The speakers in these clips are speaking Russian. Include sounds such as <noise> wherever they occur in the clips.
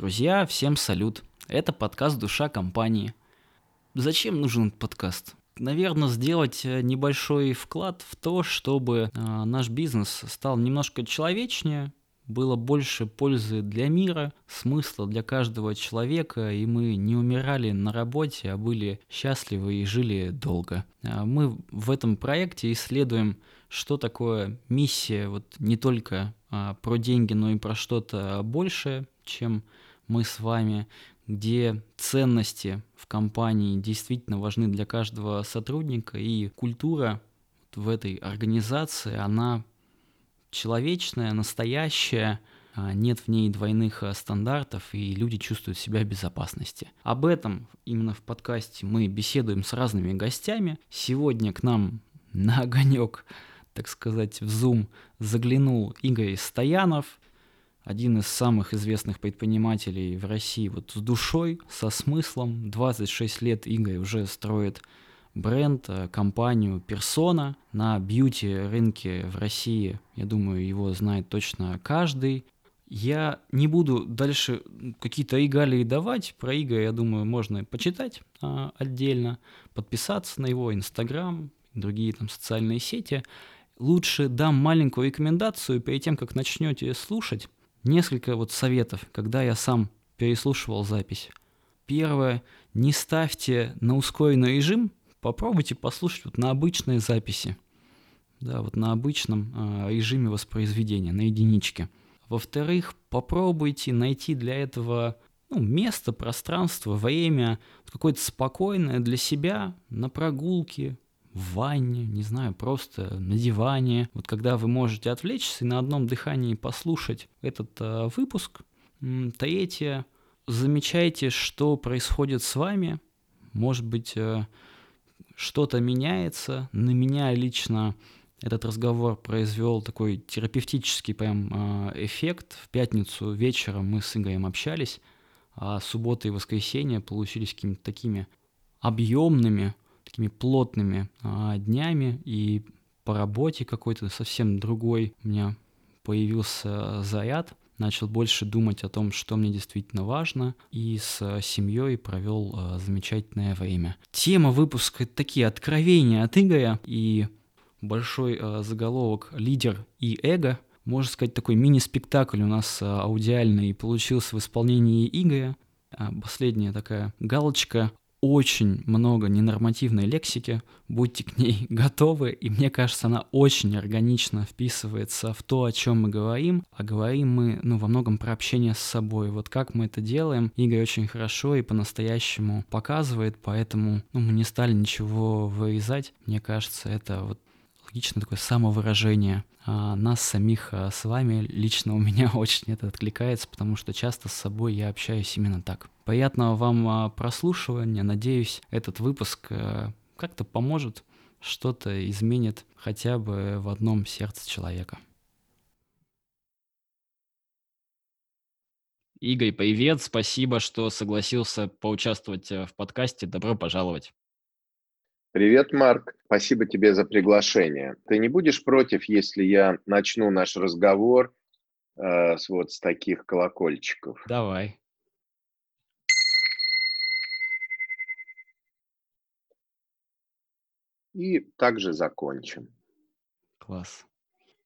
Друзья, всем салют. Это подкаст «Душа компании». Зачем нужен подкаст? Наверное, сделать э, небольшой вклад в то, чтобы э, наш бизнес стал немножко человечнее, было больше пользы для мира, смысла для каждого человека, и мы не умирали на работе, а были счастливы и жили долго. А мы в этом проекте исследуем, что такое миссия, вот не только а, про деньги, но и про что-то большее, чем мы с вами, где ценности в компании действительно важны для каждого сотрудника, и культура в этой организации, она человечная, настоящая, а, нет в ней двойных а, стандартов, и люди чувствуют себя в безопасности. Об этом именно в подкасте мы беседуем с разными гостями. Сегодня к нам на огонек, так сказать, в Zoom заглянул Игорь Стоянов, один из самых известных предпринимателей в России вот с душой, со смыслом. 26 лет Игорь уже строит бренд, э, компанию Persona на бьюти рынке в России. Я думаю, его знает точно каждый. Я не буду дальше какие-то регалии давать. Про Игоря, я думаю, можно почитать а, отдельно, подписаться на его Инстаграм, другие там социальные сети. Лучше дам маленькую рекомендацию перед тем, как начнете слушать. Несколько вот советов, когда я сам переслушивал запись. Первое, не ставьте на ускоренный режим, попробуйте послушать вот на обычной записи, да, вот на обычном э, режиме воспроизведения, на единичке. Во-вторых, попробуйте найти для этого ну, место, пространство, время, какое-то спокойное для себя на прогулке, в ванне, не знаю, просто на диване. Вот когда вы можете отвлечься и на одном дыхании послушать этот э, выпуск. Третье, замечайте, что происходит с вами. Может быть, э, что-то меняется. На меня лично этот разговор произвел такой терапевтический прям э, эффект. В пятницу вечером мы с Игорем общались, а суббота и воскресенье получились какими-то такими объемными, такими плотными а, днями, и по работе какой-то совсем другой у меня появился заряд, начал больше думать о том, что мне действительно важно, и с семьей провел а, замечательное время. Тема выпуска — такие откровения от Игоря, и большой а, заголовок «Лидер и эго», можно сказать, такой мини-спектакль у нас аудиальный получился в исполнении Игоря. Последняя такая галочка очень много ненормативной лексики, будьте к ней <laughs> готовы, и мне кажется, она очень органично вписывается в то, о чем мы говорим, а говорим мы, ну, во многом про общение с собой. Вот как мы это делаем, Игорь очень хорошо и по-настоящему показывает, поэтому, ну, мы не стали ничего вырезать. Мне кажется, это вот логичное такое самовыражение а, нас самих а, с вами. Лично у меня <laughs> очень это откликается, потому что часто с собой я общаюсь именно так. Приятного вам а, прослушивания. Надеюсь, этот выпуск а, как-то поможет, что-то изменит хотя бы в одном сердце человека. Игорь, привет, спасибо, что согласился поучаствовать э, в подкасте. Добро пожаловать. Привет, Марк. Спасибо тебе за приглашение. Ты не будешь против, если я начну наш разговор э, с вот с таких колокольчиков? Давай. И также закончим. Класс.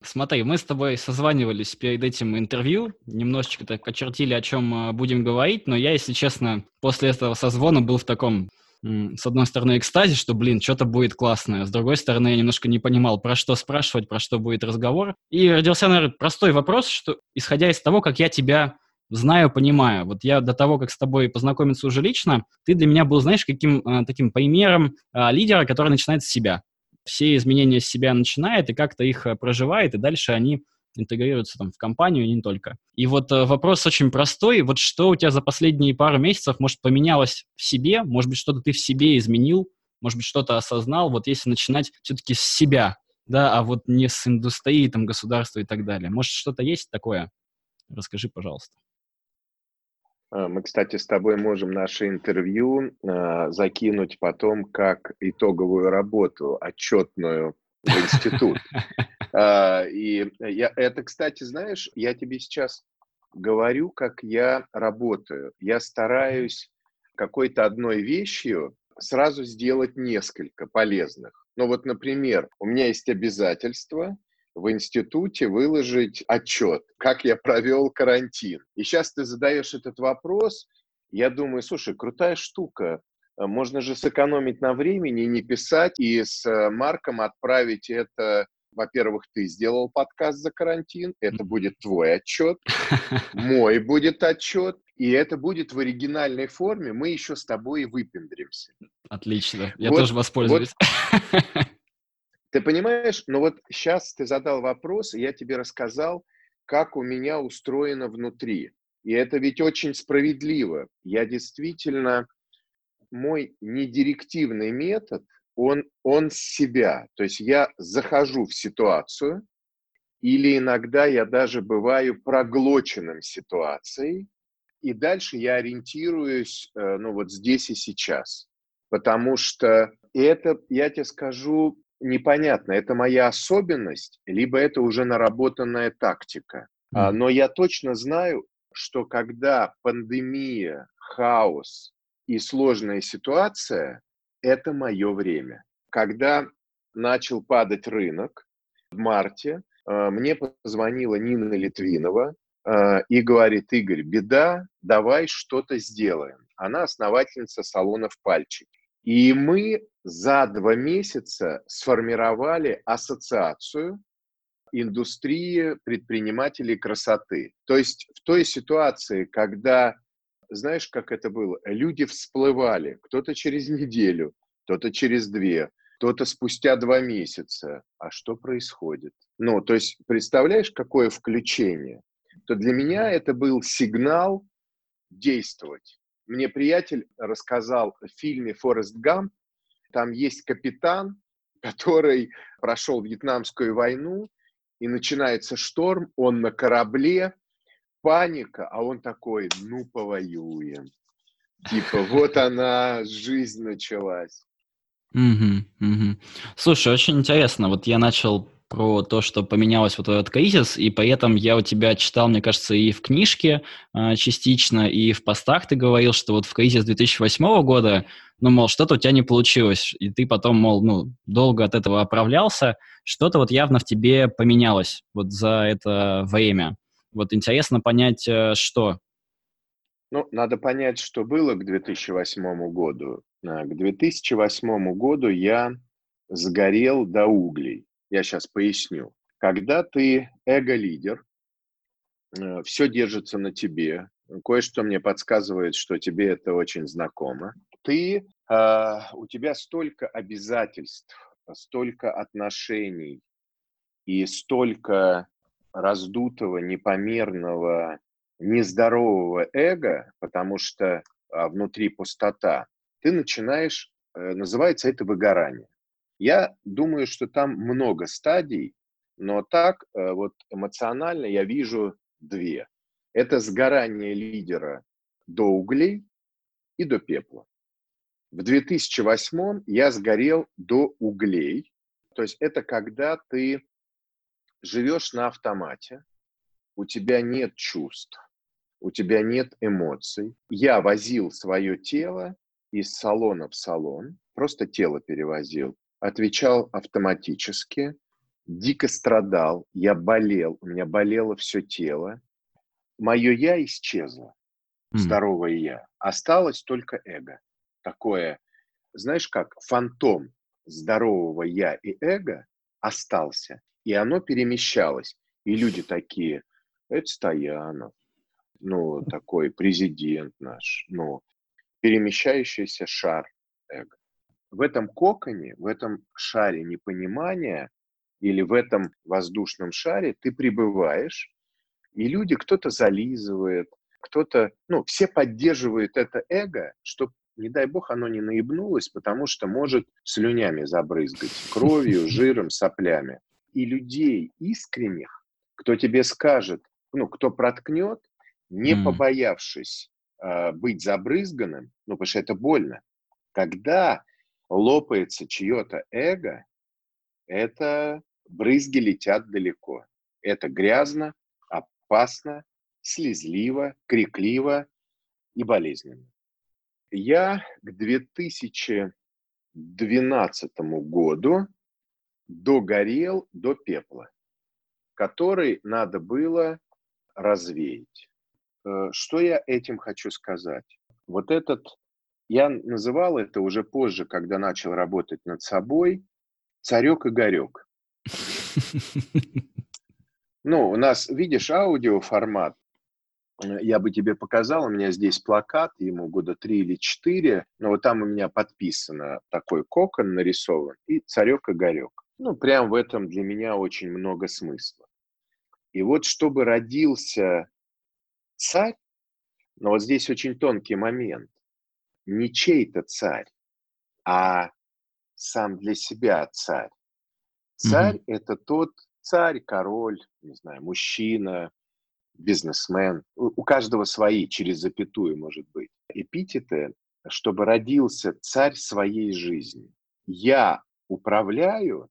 Смотри, мы с тобой созванивались перед этим интервью, немножечко так очертили, о чем э, будем говорить, но я, если честно, после этого созвона был в таком с одной стороны, экстазе, что, блин, что-то будет классное. С другой стороны, я немножко не понимал, про что спрашивать, про что будет разговор. И родился, наверное, простой вопрос, что, исходя из того, как я тебя знаю, понимаю. Вот я до того, как с тобой познакомиться уже лично, ты для меня был, знаешь, каким э, таким примером э, лидера, который начинает с себя. Все изменения с себя начинает и как-то их э, проживает, и дальше они интегрируются там в компанию и не только. И вот э, вопрос очень простой. Вот что у тебя за последние пару месяцев, может, поменялось в себе? Может быть, что-то ты в себе изменил? Может быть, что-то осознал? Вот если начинать все-таки с себя, да, а вот не с индустрии, там, государства и так далее. Может, что-то есть такое? Расскажи, пожалуйста. А, мы, кстати, с тобой можем наше интервью э, закинуть потом как итоговую работу, отчетную в институт. <laughs> А, и я, это, кстати, знаешь, я тебе сейчас говорю, как я работаю. Я стараюсь какой-то одной вещью сразу сделать несколько полезных. Ну вот, например, у меня есть обязательство в институте выложить отчет, как я провел карантин. И сейчас ты задаешь этот вопрос, я думаю, слушай, крутая штука. Можно же сэкономить на времени, не писать и с э, Марком отправить это во-первых, ты сделал подкаст за карантин, это будет твой отчет, мой будет отчет, и это будет в оригинальной форме, мы еще с тобой и выпендримся. Отлично, я вот, тоже воспользуюсь. Вот, ты понимаешь, ну вот сейчас ты задал вопрос, и я тебе рассказал, как у меня устроено внутри. И это ведь очень справедливо. Я действительно, мой недирективный метод, он, он себя. То есть я захожу в ситуацию, или иногда я даже бываю проглоченным ситуацией, и дальше я ориентируюсь, э, ну вот здесь и сейчас. Потому что это, я тебе скажу, непонятно, это моя особенность, либо это уже наработанная тактика. Mm. Но я точно знаю, что когда пандемия, хаос и сложная ситуация, это мое время. Когда начал падать рынок в марте, э, мне позвонила Нина Литвинова э, и говорит, Игорь, беда, давай что-то сделаем. Она основательница салонов «Пальчик». И мы за два месяца сформировали ассоциацию индустрии предпринимателей красоты. То есть в той ситуации, когда знаешь, как это было? Люди всплывали, кто-то через неделю, кто-то через две, кто-то спустя два месяца. А что происходит? Ну, то есть, представляешь, какое включение? То для меня это был сигнал действовать. Мне приятель рассказал в фильме «Форест Гамп», там есть капитан, который прошел Вьетнамскую войну, и начинается шторм, он на корабле, паника, а он такой, ну, повоюем. Типа, вот она, жизнь началась. Угу, угу. Слушай, очень интересно. Вот я начал про то, что поменялось вот этот кризис, и при этом я у тебя читал, мне кажется, и в книжке э, частично, и в постах ты говорил, что вот в кризис 2008 года, ну, мол, что-то у тебя не получилось, и ты потом, мол, ну, долго от этого оправлялся, что-то вот явно в тебе поменялось вот за это время. Вот интересно понять, э, что. Ну, надо понять, что было к 2008 году. А, к 2008 году я сгорел до углей. Я сейчас поясню. Когда ты эго-лидер, э, все держится на тебе, кое-что мне подсказывает, что тебе это очень знакомо. Ты, э, у тебя столько обязательств, столько отношений и столько раздутого, непомерного, нездорового эго, потому что а, внутри пустота, ты начинаешь, э, называется это выгорание. Я думаю, что там много стадий, но так э, вот эмоционально я вижу две. Это сгорание лидера до углей и до пепла. В 2008 я сгорел до углей, то есть это когда ты живешь на автомате, у тебя нет чувств, у тебя нет эмоций. Я возил свое тело из салона в салон, просто тело перевозил, отвечал автоматически, дико страдал, я болел, у меня болело все тело. Мое я исчезло, mm. здоровое я. Осталось только эго. Такое, знаешь как, фантом здорового я и эго остался и оно перемещалось. И люди такие, это Стоянов, ну, такой президент наш, ну, перемещающийся шар эго. В этом коконе, в этом шаре непонимания или в этом воздушном шаре ты пребываешь, и люди, кто-то зализывает, кто-то, ну, все поддерживают это эго, чтобы, не дай бог, оно не наебнулось, потому что может слюнями забрызгать, <laughs> кровью, жиром, соплями и людей искренних, кто тебе скажет, ну, кто проткнет, не mm. побоявшись э, быть забрызганным, ну, потому что это больно. Когда лопается чье-то эго, это брызги летят далеко. Это грязно, опасно, слезливо, крикливо и болезненно. Я к 2012 году догорел до пепла, который надо было развеять. Э, что я этим хочу сказать? Вот этот, я называл это уже позже, когда начал работать над собой, царек и горек. <laughs> Ну, у нас, видишь, аудиоформат. Э, я бы тебе показал, у меня здесь плакат, ему года три или четыре, но вот там у меня подписано такой кокон нарисован и царек и горек. Ну, прям в этом для меня очень много смысла. И вот чтобы родился царь, но вот здесь очень тонкий момент, не чей-то царь, а сам для себя царь. Царь mm-hmm. это тот царь, король, не знаю, мужчина, бизнесмен. У каждого свои, через запятую, может быть. Эпитеты, чтобы родился царь своей жизни. Я управляю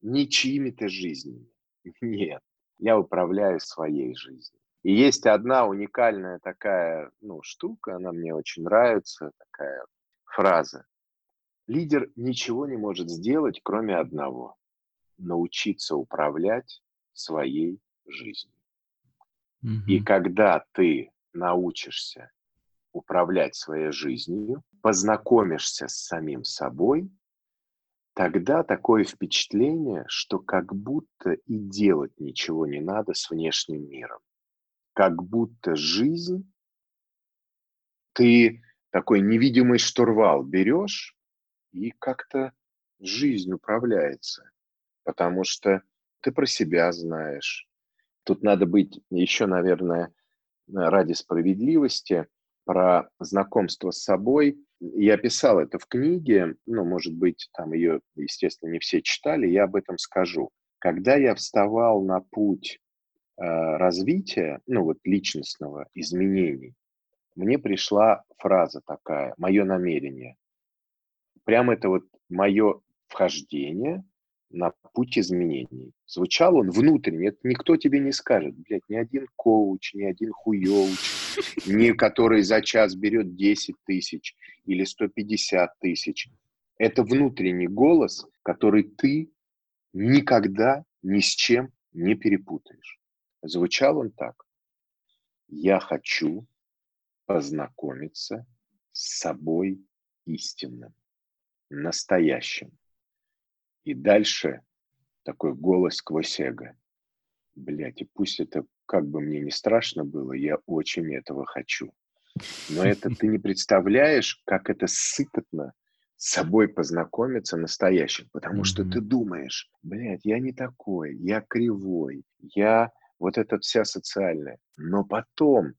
не чьими-то жизнями. <laughs> Нет я управляю своей жизнью. И есть одна уникальная такая ну, штука, она мне очень нравится, такая фраза. Лидер ничего не может сделать, кроме одного – научиться управлять своей жизнью. Mm-hmm. И когда ты научишься управлять своей жизнью, познакомишься с самим собой – Тогда такое впечатление, что как будто и делать ничего не надо с внешним миром. Как будто жизнь, ты такой невидимый штурвал берешь, и как-то жизнь управляется. Потому что ты про себя знаешь. Тут надо быть еще, наверное, ради справедливости, про знакомство с собой я писал это в книге, ну, может быть, там ее, естественно, не все читали, я об этом скажу. Когда я вставал на путь развития, ну, вот личностного изменений, мне пришла фраза такая, мое намерение. Прямо это вот мое вхождение на путь изменений. Звучал он внутренне, это никто тебе не скажет, блядь, ни один коуч, ни один хуёуч, ни который за час берет 10 тысяч или 150 тысяч. Это внутренний голос, который ты никогда ни с чем не перепутаешь. Звучал он так. Я хочу познакомиться с собой истинным, настоящим и дальше такой голос сквозь эго. Блять, и пусть это как бы мне не страшно было, я очень этого хочу. Но это ты не представляешь, как это сыкотно с собой познакомиться настоящим, потому mm-hmm. что ты думаешь, блядь, я не такой, я кривой, я вот это вся социальная. Но потом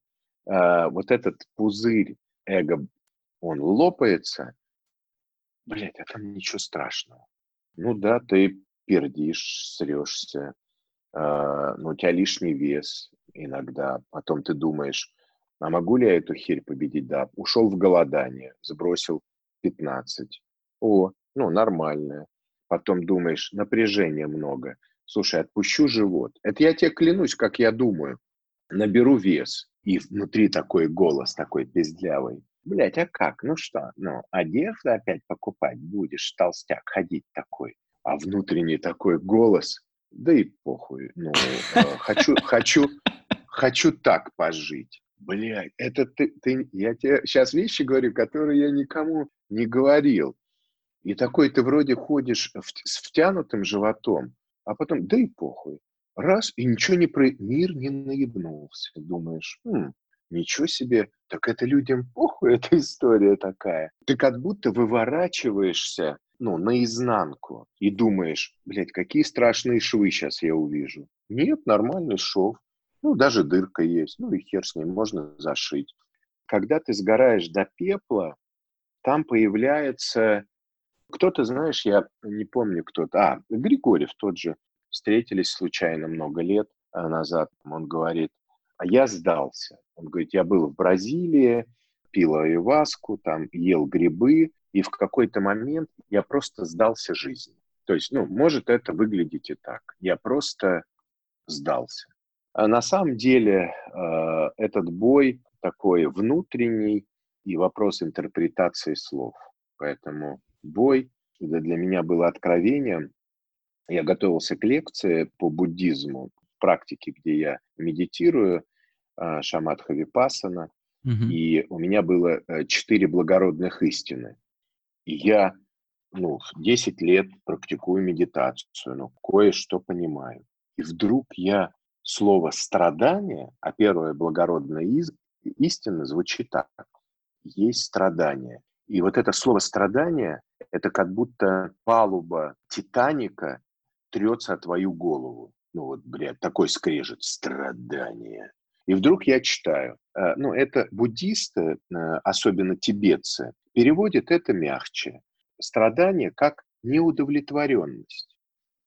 э, вот этот пузырь эго, он лопается, блядь, а там ничего страшного. Ну да, ты пердишь, срешься, а, но у тебя лишний вес иногда. Потом ты думаешь, а могу ли я эту херь победить? Да, ушел в голодание, сбросил 15. О, ну нормально. Потом думаешь, напряжения много. Слушай, отпущу живот. Это я тебе клянусь, как я думаю. Наберу вес. И внутри такой голос, такой пиздлявый. Блять, а как? Ну что? Ну, одежду опять покупать будешь, толстяк, ходить такой. А внутренний такой голос, да и похуй. Ну, э, хочу, <laughs> хочу, хочу так пожить. Блять, это ты, ты, я тебе сейчас вещи говорю, которые я никому не говорил. И такой ты вроде ходишь в, с втянутым животом, а потом, да и похуй. Раз, и ничего не про... Мир не наебнулся. Думаешь, хм, Ничего себе, так это людям похуй, <laughs> эта история такая. Ты как будто выворачиваешься, ну, наизнанку и думаешь, блядь, какие страшные швы сейчас я увижу. Нет, нормальный шов. Ну, даже дырка есть. Ну и хер с ним, можно зашить. Когда ты сгораешь до пепла, там появляется... Кто-то, знаешь, я не помню кто-то... А, Григорьев тот же. Встретились случайно много лет а, назад. Он говорит, а я сдался. Он говорит, я был в Бразилии, пил айваску, там ел грибы, и в какой-то момент я просто сдался жизни. То есть, ну, может это выглядеть и так. Я просто сдался. А на самом деле э, этот бой такой внутренний и вопрос интерпретации слов. Поэтому бой это для меня было откровением. Я готовился к лекции по буддизму, практике, где я медитирую, э, шаматха випасана, угу. и у меня было э, четыре благородных истины. И я ну, 10 лет практикую медитацию, но кое-что понимаю. И вдруг я слово «страдание», а первая благородная из, истина звучит так. Есть страдание. И вот это слово «страдание» – это как будто палуба Титаника трется о твою голову. Ну вот, блядь, такой скрежет. Страдание. И вдруг я читаю. Э, ну, это буддисты, э, особенно тибетцы, переводят это мягче. Страдание как неудовлетворенность.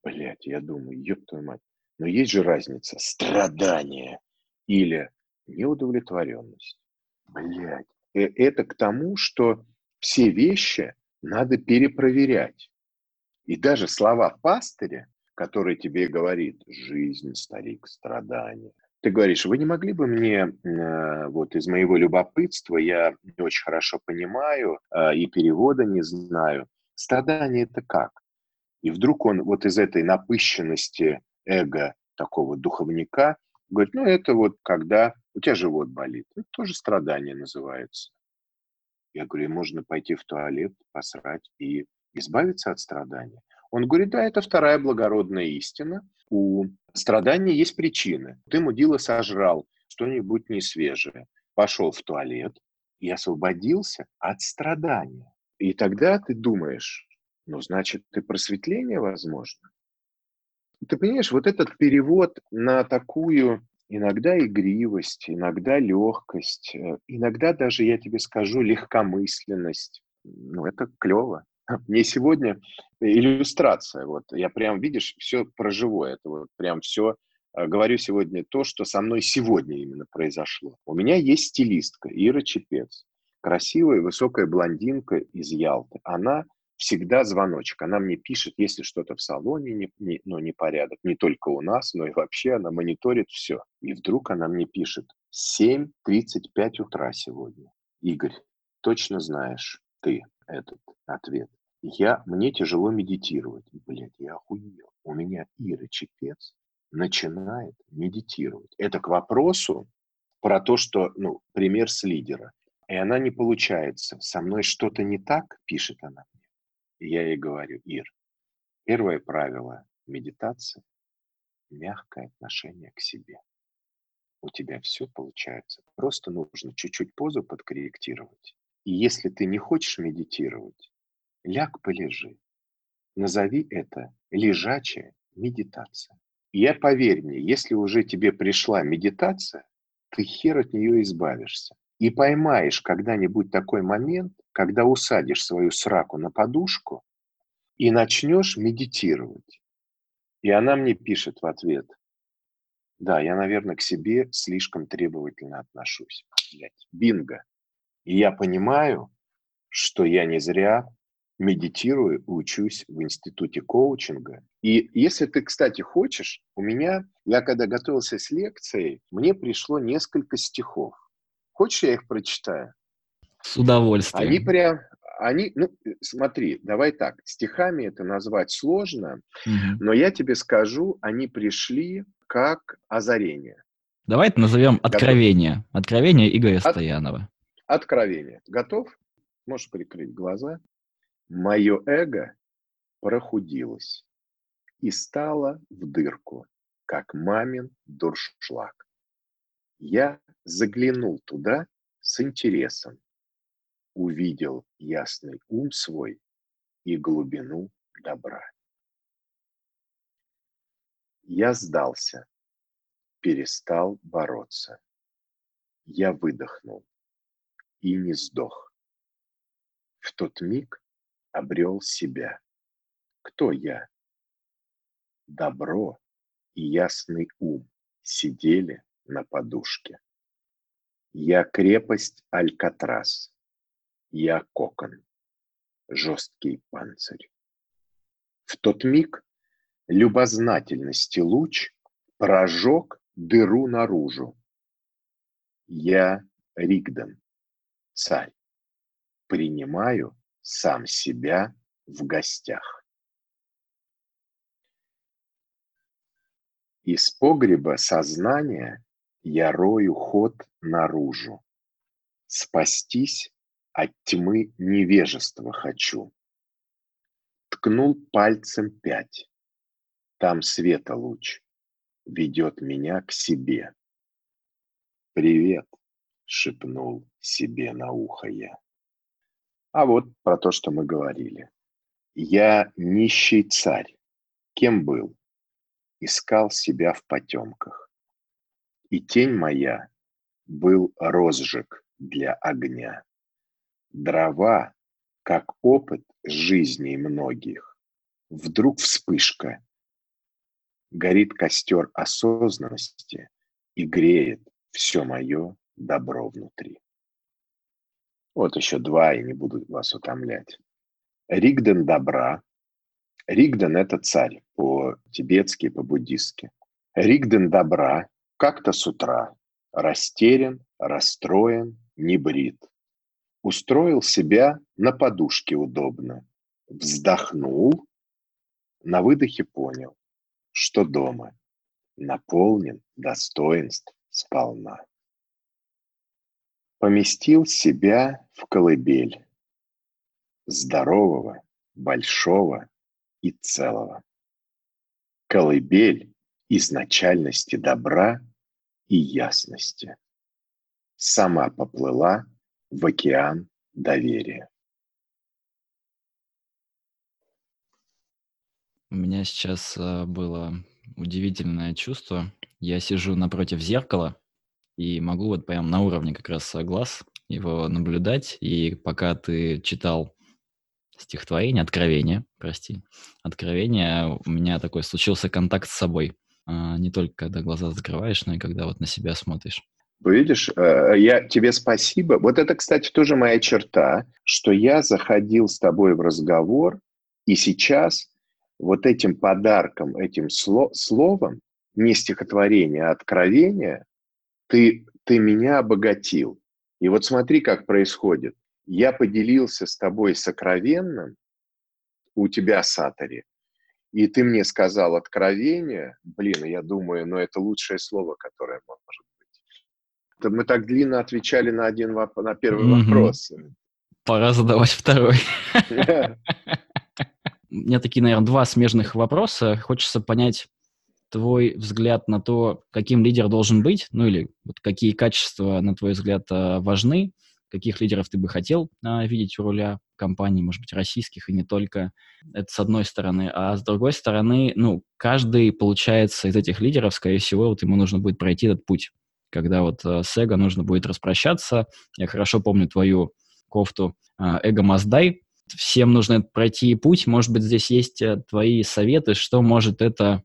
Блять, я думаю, ёб твою мать. Но есть же разница. Страдание или неудовлетворенность. Блять. Э, это к тому, что все вещи надо перепроверять. И даже слова пастыря, который тебе говорит «жизнь, старик, страдания», ты говоришь, вы не могли бы мне, э, вот из моего любопытства, я не очень хорошо понимаю э, и перевода не знаю, страдание это как? И вдруг он вот из этой напыщенности эго такого духовника говорит, ну это вот когда у тебя живот болит, это тоже страдание называется. Я говорю, можно пойти в туалет, посрать и избавиться от страдания. Он говорит, да, это вторая благородная истина. У страдания есть причины. Ты, мудила, сожрал что-нибудь несвежее, пошел в туалет и освободился от страдания. И тогда ты думаешь, ну, значит, ты просветление возможно. Ты понимаешь, вот этот перевод на такую иногда игривость, иногда легкость, э, иногда даже, я тебе скажу, легкомысленность. Ну, это клево. <laughs> Мне сегодня иллюстрация, вот, я прям, видишь, все про живое, это вот прям все э, говорю сегодня то, что со мной сегодня именно произошло. У меня есть стилистка Ира Чепец, красивая высокая блондинка из Ялты. Она всегда звоночек. Она мне пишет, если что-то в салоне, не, не, ну, непорядок, не только у нас, но и вообще она мониторит все. И вдруг она мне пишет, 7.35 утра сегодня. Игорь, точно знаешь ты этот ответ. Я, мне тяжело медитировать. Блять, я охуел. У меня Ира Чепец начинает медитировать. Это к вопросу про то, что, ну, пример с лидера. И она не получается. Со мной что-то не так, пишет она. Я ей говорю, Ир, первое правило медитации – мягкое отношение к себе. У тебя все получается. Просто нужно чуть-чуть позу подкорректировать. И если ты не хочешь медитировать, ляг полежи. Назови это лежачая медитация. Я поверь мне, если уже тебе пришла медитация, ты хер от нее избавишься. И поймаешь когда-нибудь такой момент, когда усадишь свою сраку на подушку и начнешь медитировать. И она мне пишет в ответ, да, я, наверное, к себе слишком требовательно отношусь. Блять, бинго. И я понимаю, что я не зря медитирую, учусь в институте коучинга. И если ты, кстати, хочешь, у меня, я когда готовился с лекцией, мне пришло несколько стихов. Хочешь, я их прочитаю? С удовольствием. Они прям, они, ну, смотри, давай так, стихами это назвать сложно, угу. но я тебе скажу, они пришли как озарение. Давай это назовем откровение. Откровение Игоря От, Стоянова. Откровение. Готов? Можешь прикрыть глаза. Мое эго прохудилось и стало в дырку, как мамин дуршлаг. Я заглянул туда с интересом, увидел ясный ум свой и глубину добра. Я сдался, перестал бороться. Я выдохнул и не сдох. В тот миг обрел себя. Кто я? Добро и ясный ум сидели на подушке. Я крепость Алькатрас, я кокон, жесткий панцирь. В тот миг любознательности луч прожег дыру наружу. Я Ригден, царь. Принимаю сам себя в гостях. Из погреба сознания я рою ход наружу. Спастись от тьмы невежества хочу. Ткнул пальцем пять. Там света луч ведет меня к себе. «Привет!» — шепнул себе на ухо я. А вот про то, что мы говорили. Я нищий царь. Кем был? Искал себя в потемках. И тень моя был розжиг для огня. Дрова, как опыт жизней многих. Вдруг вспышка. Горит костер осознанности и греет все мое добро внутри. Вот еще два, и не буду вас утомлять. Ригден добра. Ригден – это царь по-тибетски, по-буддистски. Ригден добра как-то с утра растерян, расстроен, не брит. Устроил себя на подушке удобно. Вздохнул, на выдохе понял, что дома наполнен достоинств сполна поместил себя в колыбель здорового, большого и целого. Колыбель изначальности добра и ясности. Сама поплыла в океан доверия. У меня сейчас э, было удивительное чувство. Я сижу напротив зеркала, и могу вот прям на уровне как раз глаз его наблюдать. И пока ты читал стихотворение, откровение, прости, откровение, у меня такой случился контакт с собой. А, не только когда глаза закрываешь, но и когда вот на себя смотришь. Видишь, э, я тебе спасибо. Вот это, кстати, тоже моя черта, что я заходил с тобой в разговор, и сейчас вот этим подарком, этим сло- словом, не стихотворение, а откровение, ты, ты меня обогатил. И вот смотри, как происходит. Я поделился с тобой сокровенным у тебя, Сатари, и ты мне сказал откровение, блин, я думаю, ну это лучшее слово, которое может быть. Мы так длинно отвечали на один на первый mm-hmm. вопрос. Пора задавать второй. <laughs> У меня такие, наверное, два смежных вопроса. Хочется понять, твой взгляд на то, каким лидер должен быть, ну или вот какие качества, на твой взгляд, а, важны, каких лидеров ты бы хотел а, видеть у руля компаний, может быть, российских и не только. Это с одной стороны. А с другой стороны, ну, каждый, получается, из этих лидеров, скорее всего, вот ему нужно будет пройти этот путь. Когда вот а, с эго нужно будет распрощаться. Я хорошо помню твою кофту «Эго Маздай». Всем нужно пройти путь. Может быть, здесь есть э, твои советы, что может это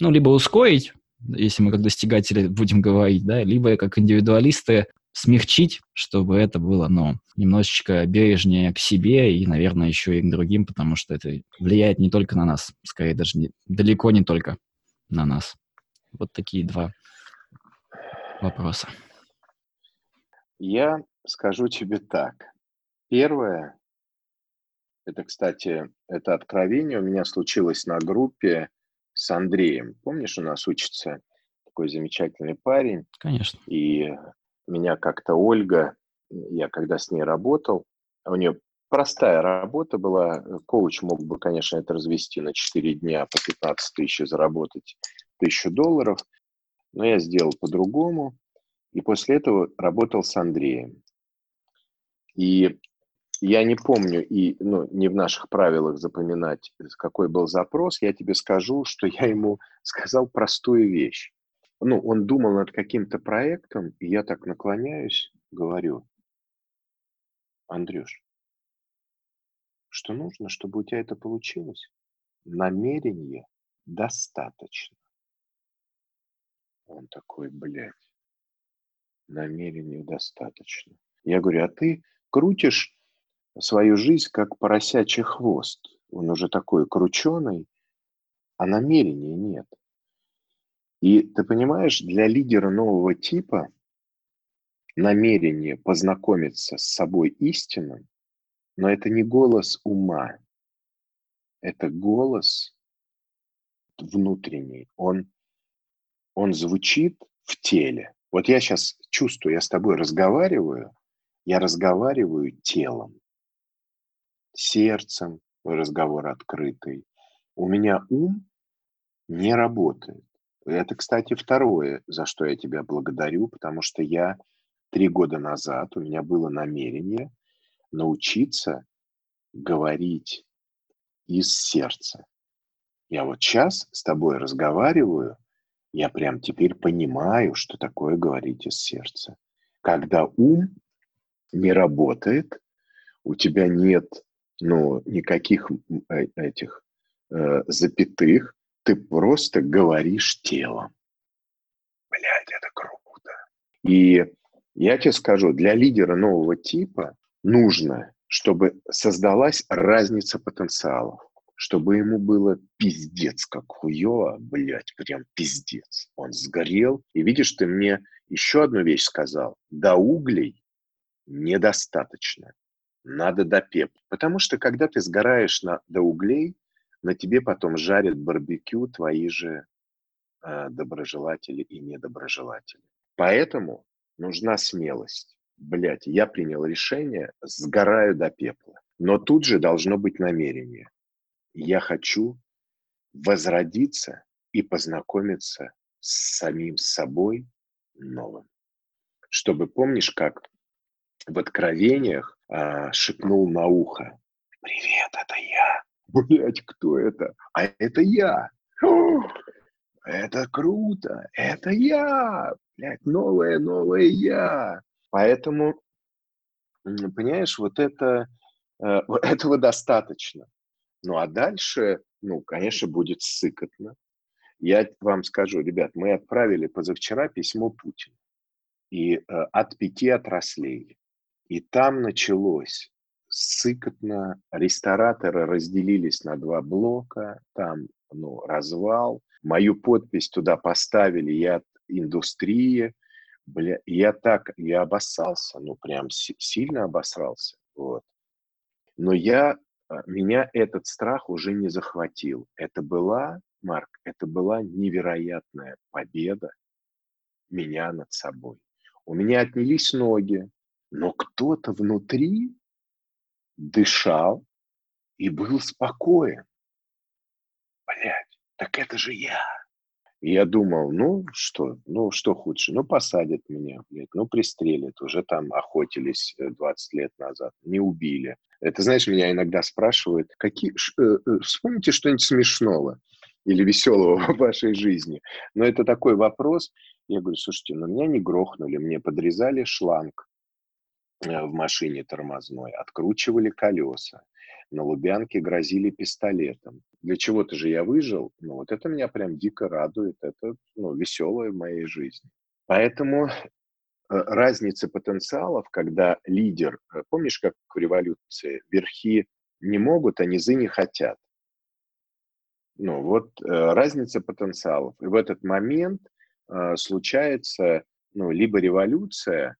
ну, либо ускорить, если мы как достигатели будем говорить, да, либо как индивидуалисты смягчить, чтобы это было, ну, немножечко бережнее к себе и, наверное, еще и к другим, потому что это влияет не только на нас, скорее даже не, далеко не только на нас. Вот такие два вопроса. Я скажу тебе так. Первое, это, кстати, это откровение у меня случилось на группе с Андреем. Помнишь, у нас учится такой замечательный парень? Конечно. И меня как-то Ольга, я когда с ней работал, у нее простая работа была, коуч мог бы, конечно, это развести на 4 дня по 15 тысяч и заработать тысячу долларов, но я сделал по-другому, и после этого работал с Андреем. И я не помню, и ну, не в наших правилах запоминать, какой был запрос. Я тебе скажу, что я ему <laughs> сказал простую вещь. Ну, он думал над каким-то проектом, и я так наклоняюсь, говорю, Андрюш, что нужно, чтобы у тебя это получилось? Намерение достаточно. Он такой, блядь, намерения достаточно. Я говорю, а ты крутишь свою жизнь как поросячий хвост. Он уже такой крученый, а намерения нет. И ты понимаешь, для лидера нового типа намерение познакомиться с собой истинным, но это не голос ума, это голос внутренний. Он, он звучит в теле. Вот я сейчас чувствую, я с тобой разговариваю, я разговариваю телом, сердцем, разговор открытый. У меня ум не работает. Это, кстати, второе, за что я тебя благодарю, потому что я три года назад, у меня было намерение научиться говорить из сердца. Я вот сейчас с тобой разговариваю, я прям теперь понимаю, что такое говорить из сердца. Когда ум не работает, у тебя нет ну, никаких э, этих э, запятых, ты просто говоришь телом. Блядь, это круто. И я тебе скажу, для лидера нового типа нужно, чтобы создалась разница потенциалов, чтобы ему было пиздец, как хуево, блядь, прям пиздец. Он сгорел. И видишь, ты мне еще одну вещь сказал. До углей недостаточно. Надо до пепла. Потому что когда ты сгораешь на, до углей, на тебе потом жарят барбекю твои же э, доброжелатели и недоброжелатели. Поэтому нужна смелость. Блять, я принял решение, сгораю до пепла. Но тут же должно быть намерение. Я хочу возродиться и познакомиться с самим собой новым. Чтобы, помнишь, как в откровениях а, шепнул на ухо, «Привет, это я!» <laughs> Блять, кто это? А это я! это круто! Это я! Блять, новое, новое я! Поэтому, понимаешь, вот это, э, <laughs> этого достаточно. Ну а дальше, ну, конечно, будет сыкотно. Я вам скажу, ребят, мы отправили позавчера письмо Путину и э, от пяти отраслей. И там началось сыкотно, рестораторы разделились на два блока, там ну, развал. Мою подпись туда поставили, я от индустрии, бля, я так, я обоссался, ну прям сильно обосрался, вот. Но я, меня этот страх уже не захватил. Это была, Марк, это была невероятная победа меня над собой. У меня отнялись ноги, но кто-то внутри дышал и был спокоен. Блять, так это же я. И я думал, ну что, ну что худше, ну посадят меня, блядь, ну пристрелят, уже там охотились 20 э, лет назад, не убили. Это, знаешь, меня иногда спрашивают, какие, э, э, вспомните что-нибудь смешного или веселого в вашей жизни. Но это такой вопрос. Я говорю, слушайте, ну меня не грохнули, мне подрезали шланг в машине тормозной, откручивали колеса, на Лубянке грозили пистолетом. Для чего-то же я выжил, ну вот это меня прям дико радует, это ну, веселое в моей жизни. Поэтому э, разница потенциалов, когда лидер, э, помнишь, как в революции, верхи не могут, а низы не хотят. Ну вот э, разница потенциалов. И в этот момент случается ну, либо революция,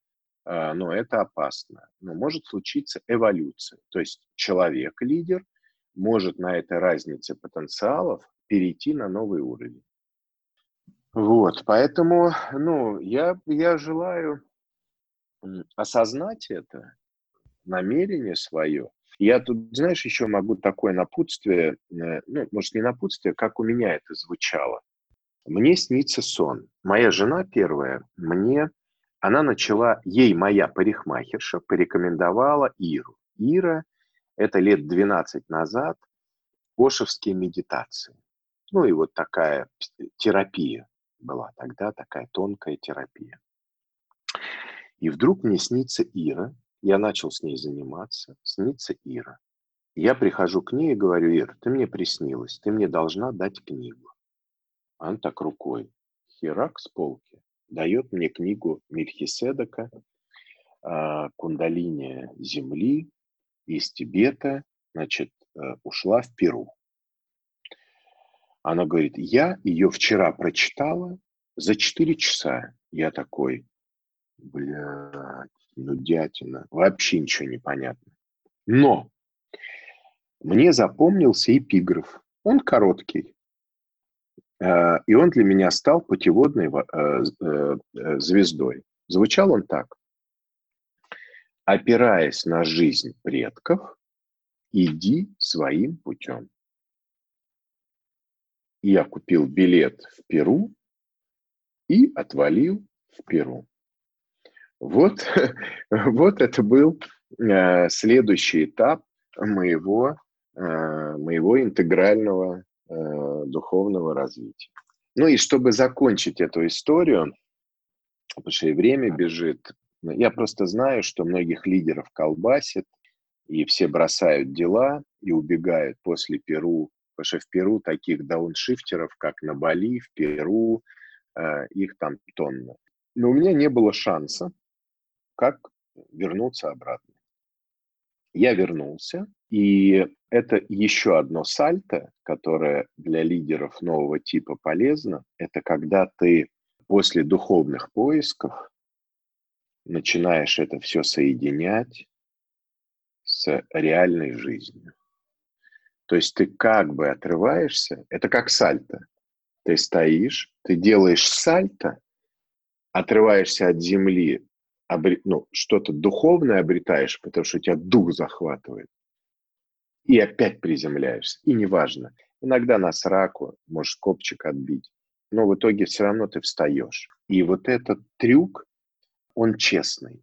но это опасно. Но может случиться эволюция. То есть человек, лидер, может на этой разнице потенциалов перейти на новый уровень. Вот, поэтому, ну, я, я желаю осознать это, намерение свое. Я тут, знаешь, еще могу такое напутствие, э, ну, может, не напутствие, как у меня это звучало. Мне снится сон. Моя жена первая мне она начала, ей моя парикмахерша порекомендовала Иру. Ира – это лет 12 назад Ошевские медитации. Ну и вот такая терапия была тогда, такая тонкая терапия. И вдруг мне снится Ира, я начал с ней заниматься, снится Ира. Я прихожу к ней и говорю, Ира, ты мне приснилась, ты мне должна дать книгу. Она так рукой, херак с полки дает мне книгу Мельхиседека «Кундалиния Земли» из Тибета, значит, э, ушла в Перу. Она говорит, я ее вчера прочитала, За 4 часа я такой, блядь, ну дятина, вообще ничего не понятно. Но мне запомнился эпиграф. Он короткий. Э, и он для меня стал путеводной э, э, звездой. Звучал он так. Опираясь на жизнь предков, иди своим путем. Я купил билет в Перу и отвалил в Перу. Вот, <laughs> вот это был следующий этап моего, моего интегрального духовного развития. Ну и чтобы закончить эту историю, потому что и время бежит, я просто знаю, что многих лидеров колбасит, и все бросают дела и убегают после Перу, потому что в Перу таких дауншифтеров, как на Бали, в Перу, э, их там тонна. Но у меня не было шанса, как вернуться обратно. Я вернулся, и это еще одно сальто, которое для лидеров нового типа полезно. Это когда ты после духовных поисков начинаешь это все соединять с реальной жизнью. То есть ты как бы отрываешься, это как сальто. Ты стоишь, ты делаешь сальто, отрываешься от земли, обре... ну, что-то духовное обретаешь, потому что у тебя дух захватывает и опять приземляешься. И неважно. Иногда на сраку можешь копчик отбить, но в итоге все равно ты встаешь. И вот этот трюк, он честный.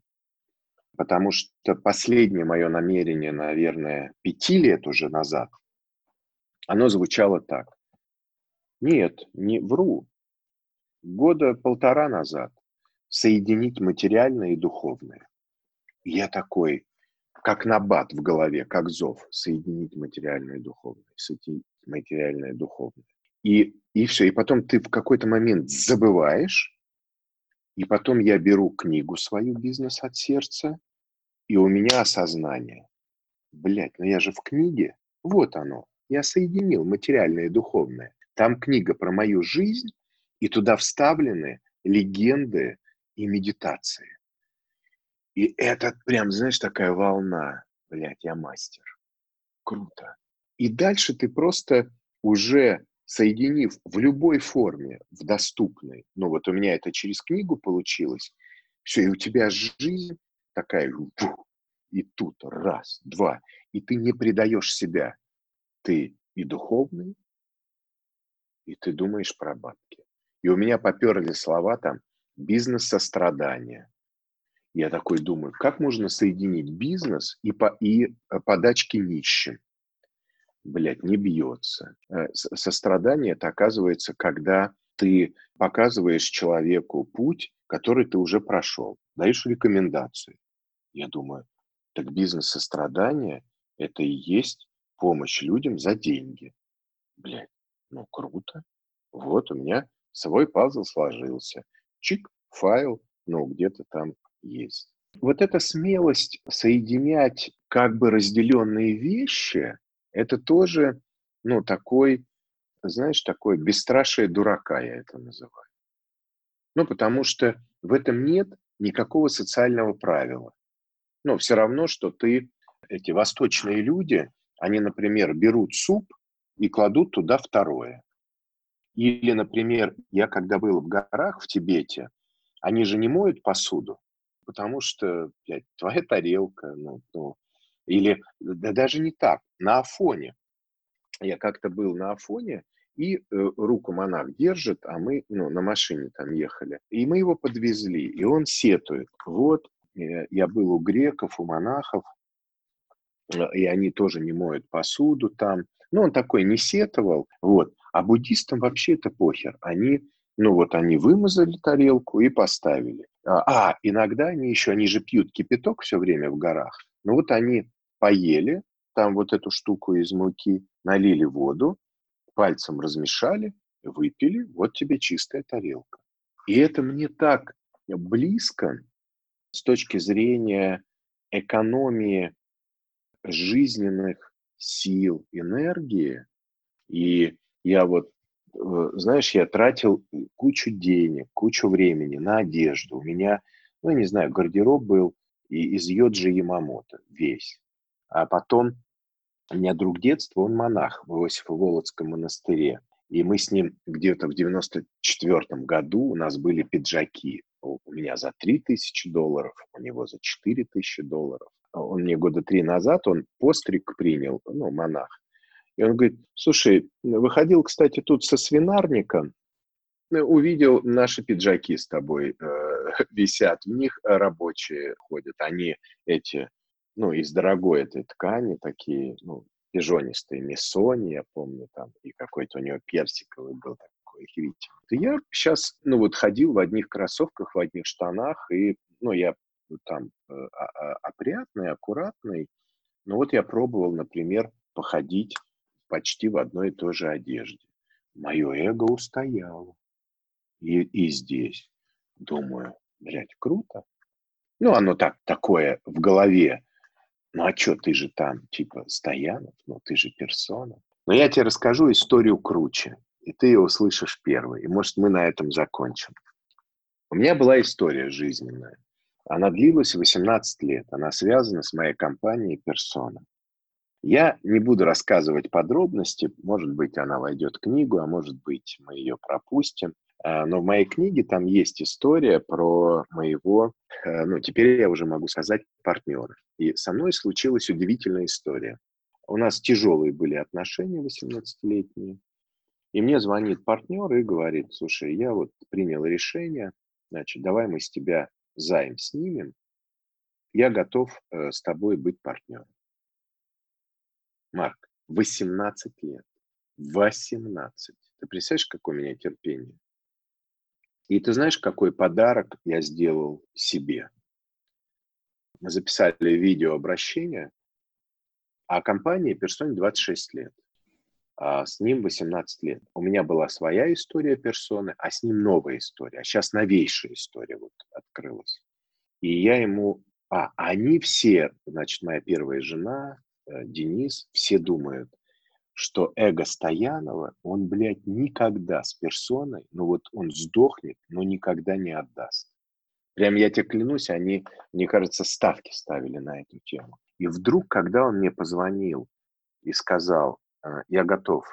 Потому что последнее мое намерение, наверное, пяти лет уже назад, оно звучало так. Нет, не вру. Года полтора назад соединить материальное и духовное. Я такой, как набат в голове, как зов, соединить материальное и духовное, соединить материальное и духовное. И, и все, и потом ты в какой-то момент забываешь, и потом я беру книгу свою «Бизнес от сердца», и у меня осознание. Блять, ну я же в книге, вот оно. Я соединил материальное и духовное. Там книга про мою жизнь, и туда вставлены легенды и медитации. И это прям, знаешь, такая волна. Блядь, я мастер. Круто. И дальше ты просто уже соединив в любой форме, в доступной, ну вот у меня это через книгу получилось, все, и у тебя жизнь такая, и тут раз, два, и ты не предаешь себя. Ты и духовный, и ты думаешь про бабки. И у меня поперли слова там бизнес сострадания, я такой думаю, как можно соединить бизнес и, по, и э, подачки нищим? Блять, не бьется. Э, сострадание это оказывается, когда ты показываешь человеку путь, который ты уже прошел, даешь рекомендации. Я думаю, так бизнес сострадания – это и есть помощь людям за деньги. Блять, ну круто. Вот у меня свой пазл сложился. Чик, файл, ну где-то там есть. Вот эта смелость соединять как бы разделенные вещи, это тоже, ну, такой, знаешь, такое бесстрашие дурака, я это называю. Ну, потому что в этом нет никакого социального правила. Ну, все равно, что ты, эти восточные люди, они, например, берут суп и кладут туда второе. Или, например, я когда был в горах в Тибете, они же не моют посуду, потому что, блядь, <laughs> твоя тарелка, ну, ну, или да даже не так, на Афоне. Я как-то был на Афоне, и э, руку монах держит, а мы ну, на машине там ехали. И мы его подвезли, и он сетует. Вот, э, я был у греков, у монахов, э, и они тоже не моют посуду там. Ну, он такой не сетовал, вот. А буддистам вообще это похер. Они ну вот они вымазали тарелку и поставили. А, а, иногда они еще, они же пьют кипяток все время в горах. Ну вот они поели там вот эту штуку из муки, налили воду, пальцем размешали, выпили, вот тебе чистая тарелка. И это мне так близко с точки зрения экономии жизненных сил, энергии. И я вот знаешь, я тратил кучу денег, кучу времени на одежду. У меня, ну, я не знаю, гардероб был и из Йоджи Ямамото весь. А потом у меня друг детства, он монах в Иосифо-Володском монастыре. И мы с ним где-то в 94 году у нас были пиджаки. У меня за 3000 долларов, у него за 4000 долларов. Он мне года три назад, он постриг принял, ну, монах. И он говорит, слушай, выходил, кстати, тут со свинарника, увидел наши пиджаки с тобой э, <laughs> висят, в них рабочие ходят, они эти, ну, из дорогой этой ткани такие, ну, пижонистые, Миссони, я помню, там, и какой-то у него персиковый был такой хвить. Я сейчас, ну, вот ходил в одних кроссовках, в одних штанах, и, ну, я там э, а, а, опрятный, аккуратный, но вот я пробовал, например, походить почти в одной и той же одежде. Мое эго устояло. И, и здесь. Думаю, блядь, круто. Ну, оно так, такое в голове. Ну, а что, ты же там, типа, Стоянов, ну, ты же персона. Но я тебе расскажу историю круче, и ты ее услышишь первый. И, может, мы на этом закончим. У меня была история жизненная. Она длилась 18 лет. Она связана с моей компанией «Персона». Я не буду рассказывать подробности. Может быть, она войдет в книгу, а может быть, мы ее пропустим. А, но в моей книге там есть история про моего, э, ну, теперь я уже могу сказать, партнера. И со мной случилась удивительная история. У нас тяжелые были отношения 18-летние. И мне звонит партнер и говорит, слушай, я вот принял решение, значит, давай мы с тебя займ снимем, я готов э, с тобой быть партнером. Марк, 18 лет. 18. Ты представляешь, какое у меня терпение? И ты знаешь, какой подарок я сделал себе? Мы записали видеообращение, а компании персоне 26 лет, а с ним 18 лет. У меня была своя история персоны, а с ним новая история. А сейчас новейшая история вот открылась. И я ему... А, они все, значит, моя первая жена, Денис, все думают, что эго Стоянова, он, блядь, никогда с персоной, ну вот он сдохнет, но никогда не отдаст. Прям я тебе клянусь, они, мне кажется, ставки ставили на эту тему. И вдруг, когда он мне позвонил и сказал, «А, я готов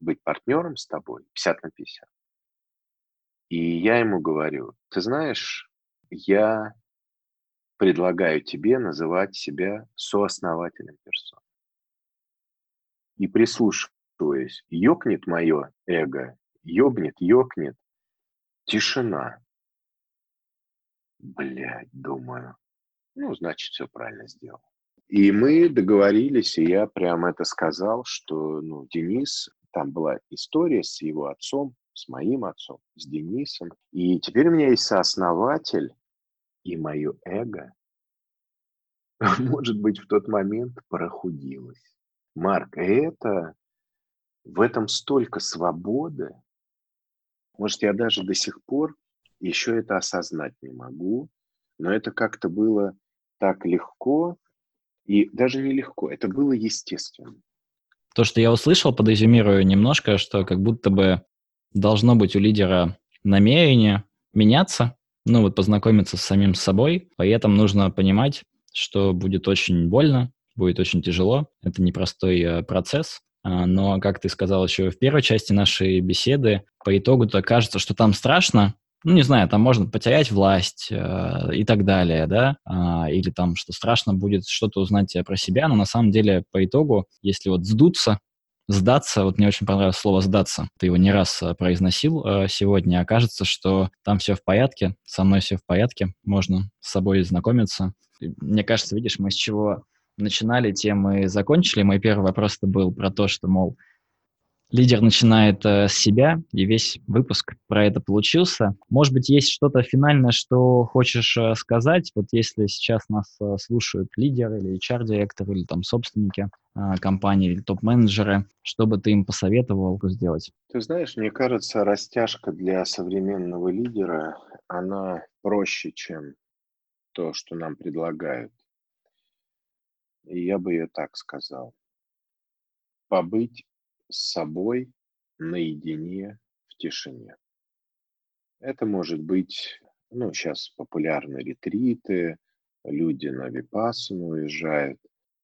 быть партнером с тобой, 50 на 50, и я ему говорю, ты знаешь, я предлагаю тебе называть себя сооснователем персоны и прислушиваясь, ёкнет мое эго, ёбнет, ёкнет, тишина. Блядь, думаю, ну, значит, все правильно сделал. И мы договорились, и я прям это сказал, что, ну, Денис, там была история с его отцом, с моим отцом, с Денисом. И теперь у меня есть сооснователь, и мое эго, <laughs> может быть, в тот момент прохудилось. Марк, это в этом столько свободы. Может, я даже до сих пор еще это осознать не могу, но это как-то было так легко, и даже не легко, это было естественно. То, что я услышал, подразумирую немножко, что как будто бы должно быть у лидера намерение меняться, ну вот познакомиться с самим собой, при этом нужно понимать, что будет очень больно, будет очень тяжело. Это непростой э, процесс. А, но, как ты сказал еще в первой части нашей беседы, по итогу-то кажется, что там страшно, ну, не знаю, там можно потерять власть э, и так далее, да, э, или там, что страшно будет что-то узнать про себя, но на самом деле по итогу, если вот сдуться, сдаться, вот мне очень понравилось слово «сдаться», ты его не раз э, произносил э, сегодня, окажется, что там все в порядке, со мной все в порядке, можно с собой знакомиться. Мне кажется, видишь, мы с чего начинали, тем и закончили. Мой первый вопрос был про то, что, мол, лидер начинает э, с себя, и весь выпуск про это получился. Может быть, есть что-то финальное, что хочешь э, сказать? Вот если сейчас нас э, слушают лидеры или HR-директор, или там собственники э, компании, или топ-менеджеры, что бы ты им посоветовал сделать? Ты знаешь, мне кажется, растяжка для современного лидера, она проще, чем то, что нам предлагают. И я бы ее так сказал. Побыть с собой наедине в тишине. Это может быть, ну, сейчас популярны ретриты, люди на випассану уезжают,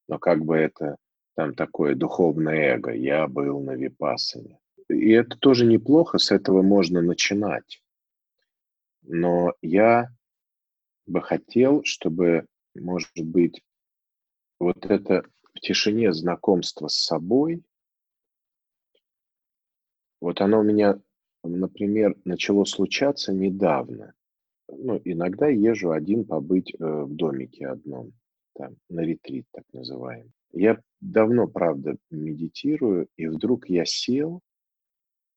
но как бы это там такое духовное эго, я был на випассане. И это тоже неплохо, с этого можно начинать. Но я бы хотел, чтобы, может быть, вот это в тишине знакомство с собой, вот оно у меня, например, начало случаться недавно. Ну, иногда езжу один побыть э, в домике одном, там, на ретрит так называемый. Я давно, правда, медитирую, и вдруг я сел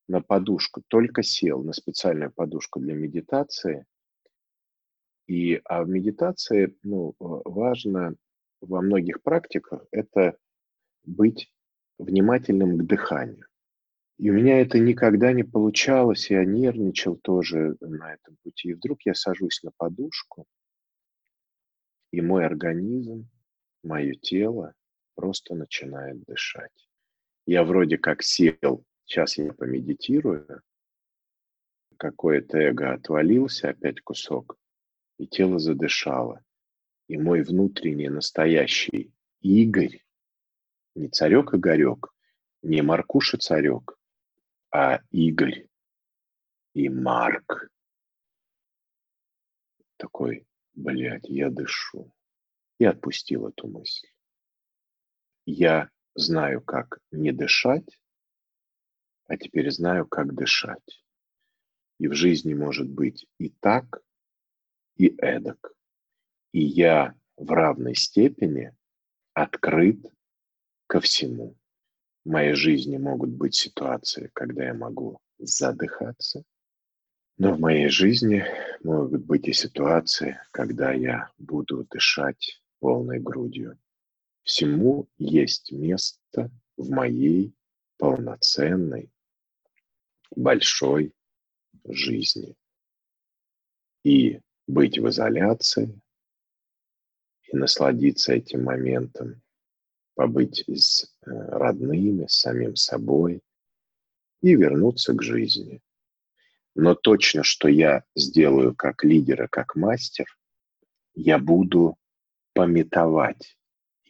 на подушку, только сел на специальную подушку для медитации. И, а в медитации, ну, важно во многих практиках это быть внимательным к дыханию. И у меня это никогда не получалось, я нервничал тоже на этом пути. И вдруг я сажусь на подушку, и мой организм, мое тело просто начинает дышать. Я вроде как сел, сейчас я помедитирую, какое-то эго отвалился, опять кусок, и тело задышало. И мой внутренний настоящий Игорь, не царек Игорек, не Маркуша царек, а Игорь и Марк. Такой, блядь, я дышу. И отпустил эту мысль. Я знаю, как не дышать, а теперь знаю, как дышать. И в жизни может быть и так, и эдак. И я в равной степени открыт ко всему. В моей жизни могут быть ситуации, когда я могу задыхаться, но в моей жизни могут быть и ситуации, когда я буду дышать полной грудью. Всему есть место в моей полноценной, большой жизни. И быть в изоляции, и насладиться этим моментом, побыть с э, родными, с самим собой и вернуться к жизни. Но точно, что я сделаю как лидер и как мастер, я буду пометовать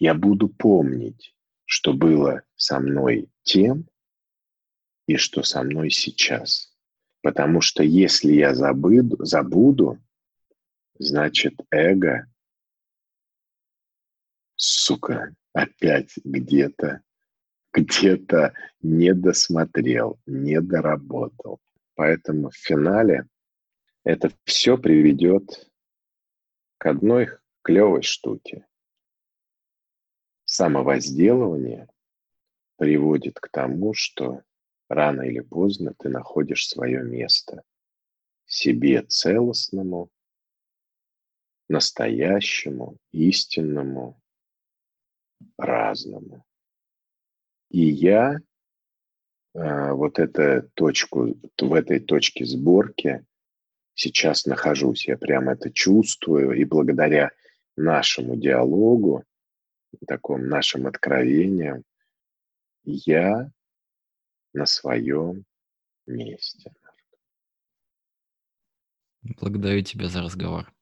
я буду помнить, что было со мной тем и что со мной сейчас. Потому что если я забуду, забуду значит, эго, сука, опять где-то, где-то не досмотрел, не доработал. Поэтому в финале это все приведет к одной клевой штуке самовозделывание приводит к тому, что рано или поздно ты находишь свое место себе целостному, настоящему, истинному, разному. И я а, вот эту точку, в этой точке сборки сейчас нахожусь. Я прямо это чувствую. И благодаря нашему диалогу таком нашем откровением, я на своем месте. Благодарю тебя за разговор.